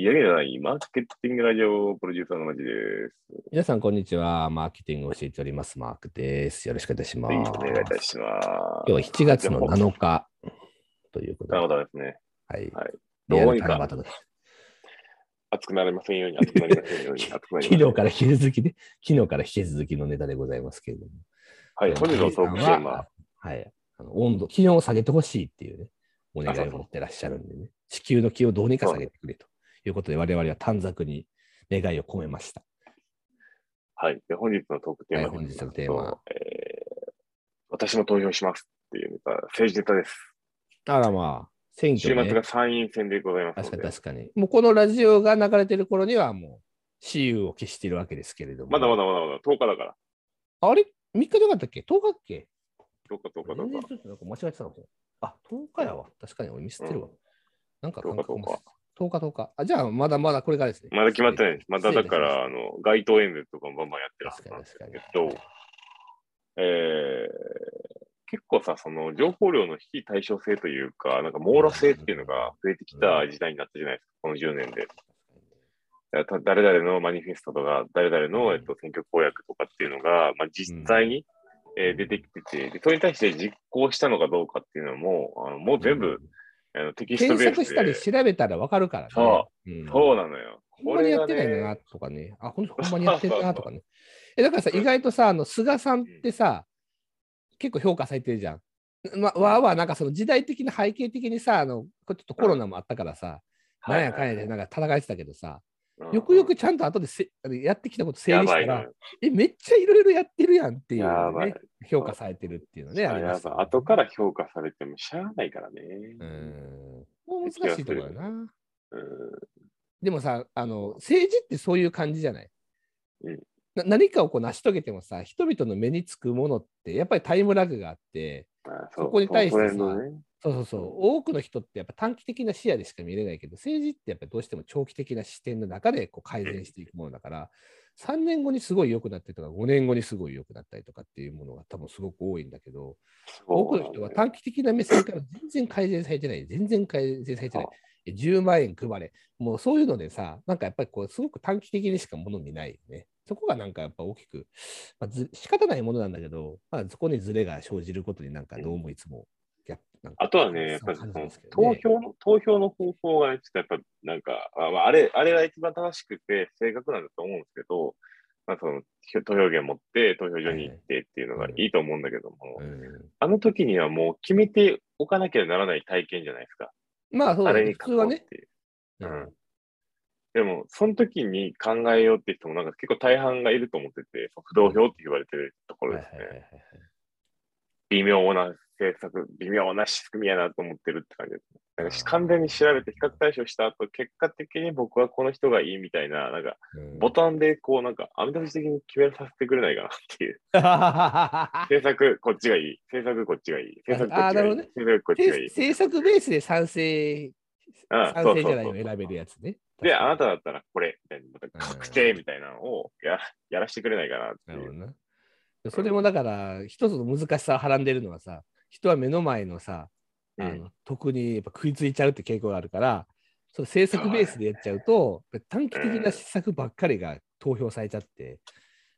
やりないマーケティングラジオプロデューサーのマジです。皆さん、こんにちは。マーケティングを教えております。マークです。よろしくお願いします。はい、お願いいたします。今日は7月の7日ということで、なるほどですね。はい。はいどうにかタイムバトル熱くなりませんように、熱くなりませんように、熱くなりません昨日から引き続きね、昨日から引き続きのネタでございますけれども。はい、本日のトークテーマは、はい。あの温度、気温を下げてほしいっていうね、お願いを持ってらっしゃるんでね、地球の気をどうにか下げてくれということで、我々は短冊に願いを込めました。はい、で本日のトークテーマはい本日のテーマえー私も投票しますっていうネタ、政治ネタです。あらまあ、選週挙、ね、末が参院選でございます確かに確かに。もうこのラジオが流れてる頃にはもう、私有を消しているわけですけれども。まだまだまだまだ10日だから。あれ ?3 日じゃなかったっけ ?10 日っけ？10日、10日、全然10日。ちょっとなんか間違えてたかもしれない。あ、10日やわ。確かに俺ミスってるわ。なんか10日感覚10日10日、10日。あ、じゃあまだまだこれからですね。まだ決まってないです。まだだから、あの、街頭演説とかもバンバンやってるはずなんです。けど、えー結構さ、その情報量の非対称性というか、なんか網羅性っていうのが増えてきた時代になったじゃないですか、この10年で。誰々のマニフェストとか、誰々の、えっと、選挙公約とかっていうのが、まあ、実際に、えー出てきててで、それに対して実行したのかどうかっていうのも、あのもう全部、あのテキストベース検索したりで。調べたらわかるからね。。そうん、そうなのよ。ほんまにやってないんだなとかね。あ、ほんほんまにやってるなとかね。え、だからさ、意外とさ、あの、菅さんってさ、結構評価されてるじゃん。ま、わーわーなんかその時代的な背景的にさ、あの、これちょっとコロナもあったからさ、なんやかんやでなんか戦えてたけどさ、よくよくちゃんと後でせやってきたこと整理したらやばいのよ、。え、めっちゃいろいろやってるやんっていうね、評価されてるっていうのね、あります。よね後から評価されてもしゃあないからね。うん。もう難しいところだな。うん。でもさ、あの、政治ってそういう感じじゃない、うん。な何かをこう成し遂げてもさ、人々の目につくものって、やっぱりタイムラグがあって、まあそこに対してさねそうそうそう、多くの人ってやっぱ短期的な視野でしか見れないけど、政治ってやっぱりどうしても長期的な視点の中でこう改善していくものだから、3年後にすごい良くなったりとか、5年後にすごい良くなったりとかっていうものが多分すごく多いんだけど、多くの人は短期的な目線から全然改善されてない、全然改善されてない。え10万円配れ。もうそういうのでさ、なんかやっぱりこう、すごく短期的にしかもの見ないよね。そこがなんかやっぱ大きく、まあ、ず仕方ないものなんだけど、まあ、そこにズレが生じることになんかどうもいつもあとはね、やっぱり投票の、投票の方法がね、ちょっとやっぱなんか、あまあ、あれ、あれが一番正しくて正確なんだと思うんですけど、まあ、その投票権持って投票所に行ってっていうのがいいと思うんだけども、うん。あの時にはもう決めておかなきゃならない体験じゃないですか。まあそうだね、あれにうって。いううん。うん。でも、その時に考えようって人もなんか結構大半がいると思ってて、不動票って言われてるところですね。微妙な政策、微妙な仕組みやなと思ってるって感じですね。なんか完全に調べて比較対象した後、結果的に僕はこの人がいいみたいな、なんかうんボタンでこうなんか、網出し的に決めさせてくれないかなっていう。政策こっちがいい。政策こっちがいい。政策こっちがいい。ね政策こっちがいい。政策ベースで賛成、あ賛成じゃないの選べるやつね。で、あなたただったらこれ、みたいな、また確定みたいなのをややらしてくれないかなっていう。それもだから、一つの難しさをはらんでるのはさ、人は目の前のさ、あうん。の特にやっぱ食いついちゃうって傾向があるから、その政策ベースでやっちゃうと、短期的な施策ばっかりが投票されちゃって、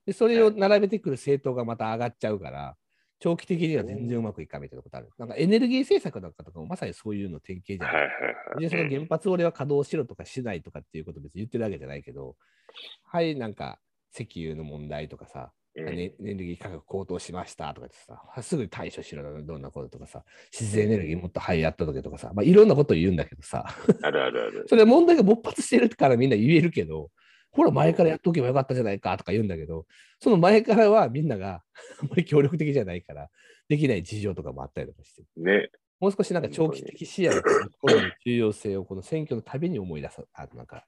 でそれを並べてくる政党がまた上がっちゃうから、長期的には全然うまくいかないみたいなことある。なんかエネルギー政策なんかとかもまさにそういうの典型じゃない。でその原発を俺は稼働しろとかしないとかっていうこと別に言ってるわけじゃないけど、はい、なんか石油の問題とかさ、うんねエネルギー価格高騰しましたとかってさ、すぐ対処しろなどんなこととかさ、自然エネルギーもっとはいやったとけとかさ、まあ、いろんなことを言うんだけどさ、あるあるある。それは問題が勃発してるからみんな言えるけど、ほら前からやっとけばよかったじゃないかとか言うんだけど、その前からはみんなが あんまり協力的じゃないから、できない事情とかもあったりとかして、ね。もう少しなんか長期的視野の重要性をこの選挙のたびに思い出す、あなんか、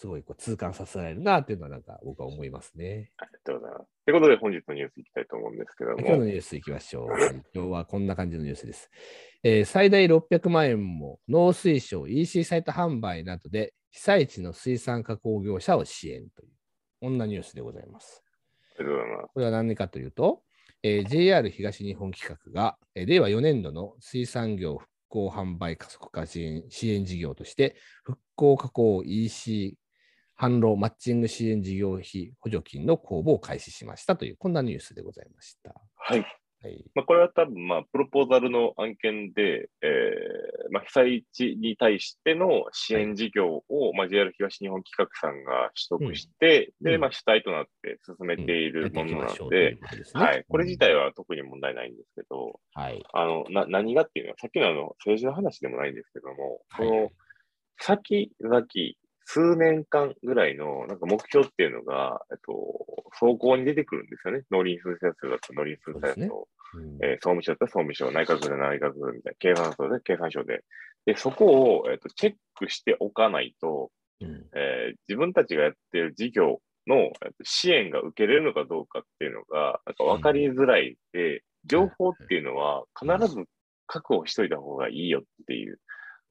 すごいこう痛感させられるなっていうのはなんか僕は思いますね。ありがとうございます。ということで本日のニュースいきたいと思うんですけど今日のも。ニュースいきましょう。はい今日はこんな感じのニュースです。えー最大600万円も農水省 EC サイト販売などで被災地の水産加工業者を支援という、こんなニュースでございます。ありがとうございます。これは何かというと、えー JR 東日本企画が、えー令和4年度の水産業興販売加速化支援支援事業として、復興加工 EC 販路マッチング支援事業費補助金の公募を開始しましたという、こんなニュースでございました。はい。はい。まあ、これは多分、まあ、プロポーザルの案件で、えーまあ、被災地に対しての支援事業を、まあ、JR 東日本企画さんが取得して、で、うんうんまあ、主体となって進めているものなので、、ははい。これ自体は特に問題ないんですけど、はい。あの、な、何がっていうのは、さっきのあの、政治の話でもないんですけども、はいこの、先々、数年間ぐらいの、なんか目標っていうのが、えっと、走行に出てくるんですよね。農林水産省だったら農林水産そうですね省、うんえー総務省だったら総務省、内閣府で内閣府みたいな、経産省で経産省で。で、そこを、えっと、チェックしておかないと、うんえー自分たちがやっている事業のえっと支援が受けれるのかどうかっていうのが、なんか分かりづらいで、情報っていうのは必ず確保しといた方がいいよっていう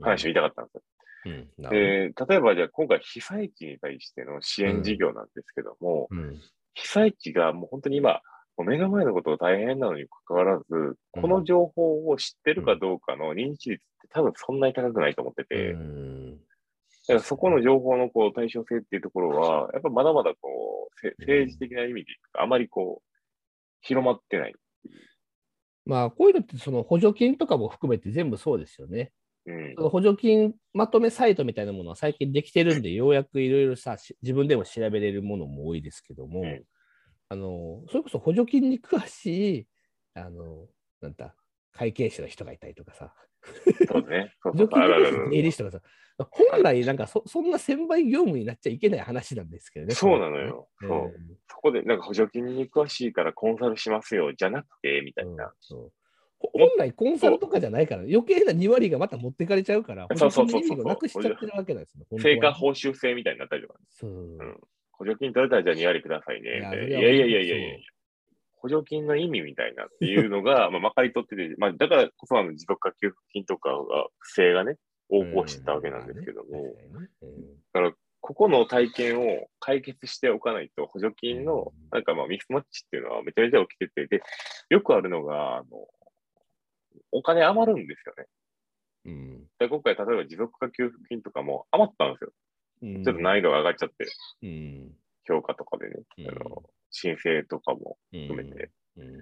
話を言いたかったんですよ。うんえー例えばじゃあ今回被災地に対しての支援事業なんですけども、うん。被災地がもう本当に今、目の前のことが大変なのにかかわらず、この情報を知ってるかどうかの認知率って多分そんなに高くないと思ってて、うん。だからそこの情報のこう対称性っていうところは、やっぱまだまだこう、せ政治的な意味で、あまりこう、広まってない。まあ、こういうのって、その補助金とかも含めて全部そうですよね。うん。補助金まとめサイトみたいなものは最近できてるんで、ようやくいろいろさ、し自分でも調べれるものも多いですけども、うん。あの、それこそ補助金に詳しい、あの、なんだ、会計士の人がいたりとかさ、そうね。補助金に詳しい税理士とかさ、本来なんかそそんな専売業務になっちゃいけない話なんですけどね。そうなのよ。これそう。ねそこでなんか補助金に詳しいからコンサルしますよ、じゃなくて、みたいうんな。そう本来コンサルとかじゃないから、余計な2割がまた持ってかれちゃうから、そうそうそうなくしちゃってるわけなんですよ。成果報酬制みたいになったりとか、ね、そう。ん。補助金取れたらじゃあ2割くださいね。いやいやいやいやいやいや補助金の意味みたいなっていうのが、まあ、まかり取ってて、まあ、だからこそあの持続化給付金とかが不正がね、横行してたわけなんですけども、うんまあね確かにねここの体験を解決しておかないと、補助金のうん。なんかまあミスマッチっていうのはめちゃめちゃ起きてて、で、よくあるのが、あの、お金余るんですよね。うんで今回、例えば持続化給付金とかも余ったんですよ。うんちょっと難易度が上がっちゃって、うん評価とかでね、うんあの申請とかもうん含めて。うん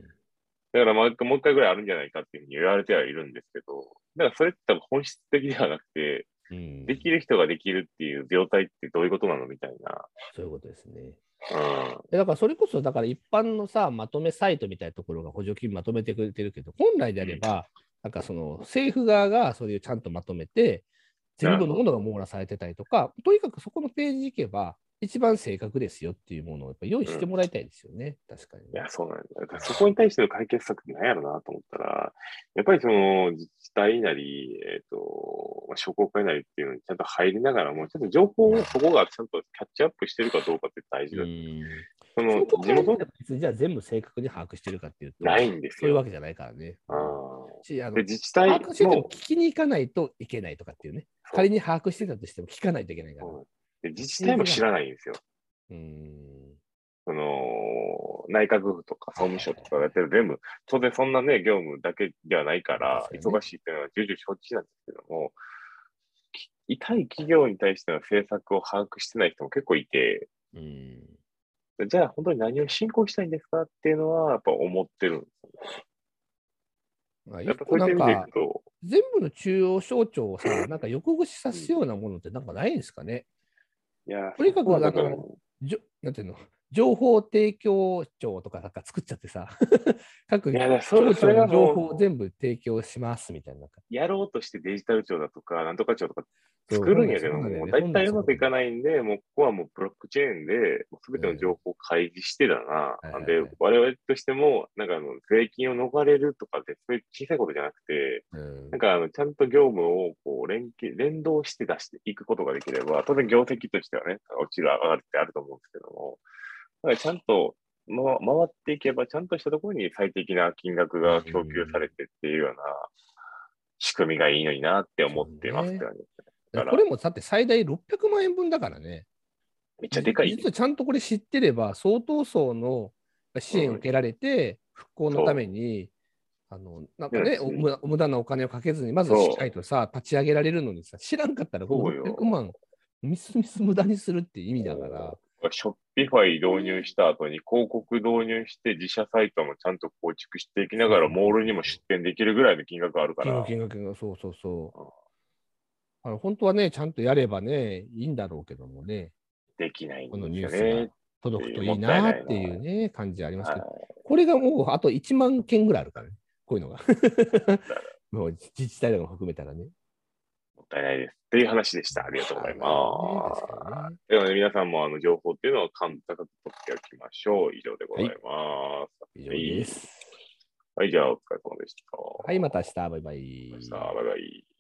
だからもう一回もう一回ぐらいあるんじゃないかっていうふうに言われてはいるんですけど、だからそれって多分本質的ではなくて、うんできる人ができるっていう状態ってどういうことなのみたいな。そういうことですね。うん。でだからそれこそ、だから一般のさ、まとめサイトみたいなところが補助金まとめてくれてるけど、本来であれば、なんかその政府側がそれをちゃんとまとめて、全部のものが網羅されてたりとか、とにかくそこのページ行けば、一番正確ですよっていうものをやっぱ用意してもらいたいですよね、確かに。いや、そうなんだ。だからそこに対しての解決策って何やろなと思ったら、やっぱりその自治体なり、えっ、と、まあ商工会なりっていうのにちゃんと入りながらも、ちゃんと情報をそこがちゃんとキャッチアップしてるかどうかって大事だ。うんその地元別にじゃあ全部正確に把握してるかっていうと、ないんですよ。そういうわけじゃないからね。あーしあので自治体把握しててもも、聞きに行かないといけないとかっていうね。仮に把握してたとしても聞かないといけないから。うんで自治体も知らないんですよ。うん。その、内閣府とか総務省とかがやってる全部、当然そんなね、業務だけではないから、忙しいっていうのは重々承知なんですけども、き痛い企業に対しての政策を把握してない人も結構いて、うん。じゃあ本当に何を進行したいんですかっていうのは、やっぱ思ってるんですよね。まあ、やっぱそうう意味でいかく、と、全部の中央省庁をさ、なんか横串さすようなものってなんかないんですかね？いや、とにかくそこはだかじょなんていうの？情報提供庁とかなんか作っちゃってさ、各いやだからそれ省庁の情報を全部提供しますみたいな。やろうとしてデジタル庁だとか、なんとか庁とか作るんやけども、そう大体うまくいかい。ないんで、もうここはもうブロックチェーンで、すべての情報を開示してだな。はいなんで我々としても、なんかあの、税金を逃れるとかって、そういう小さいことじゃなくて、うんなんかあの、ちゃんと業務をこう連携、連動して出していくことができれば、当然業績としてはね、落ちる、上がるってあると思うんですけども、だからちゃんと、ま、回っていけば、ちゃんとしたところに最適な金額が供給されてっていうような仕組みがいいのになって思ってますからこれもだって最大600万円分だからね。めっちゃでかい。実はちゃんとこれ知ってれば、相当層の支援を受けられて、復興のためにあのなんかね、無駄なお金をかけずに、まずしっかりとさ、立ち上げられるのにさ、知らんかったらそうよ。600万、みすみす無駄にするって意味だから、ショッピファイ導入した後に広告導入して自社サイトもちゃんと構築していきながらモールにも出店できるぐらいの金額あるから金額、。金額、そうそうそう。あの本当はね、ちゃんとやればね、いいんだろうけどもね、できないんこのですよニュース。届くといいなっていうね、感じありますけど、はいこれがもうあと1万件ぐらいあるからね、こういうのが。もう自治体とかも含めたらね。もったいないです。っていう話でした。ありがとうございます。ではね、皆さんもあの情報っていうのは簡単に取っておきましょう。以上でございます。以上です。はい、じゃあお疲れ様でした。はい、また明日、バイバイ。さあ、バイバイ。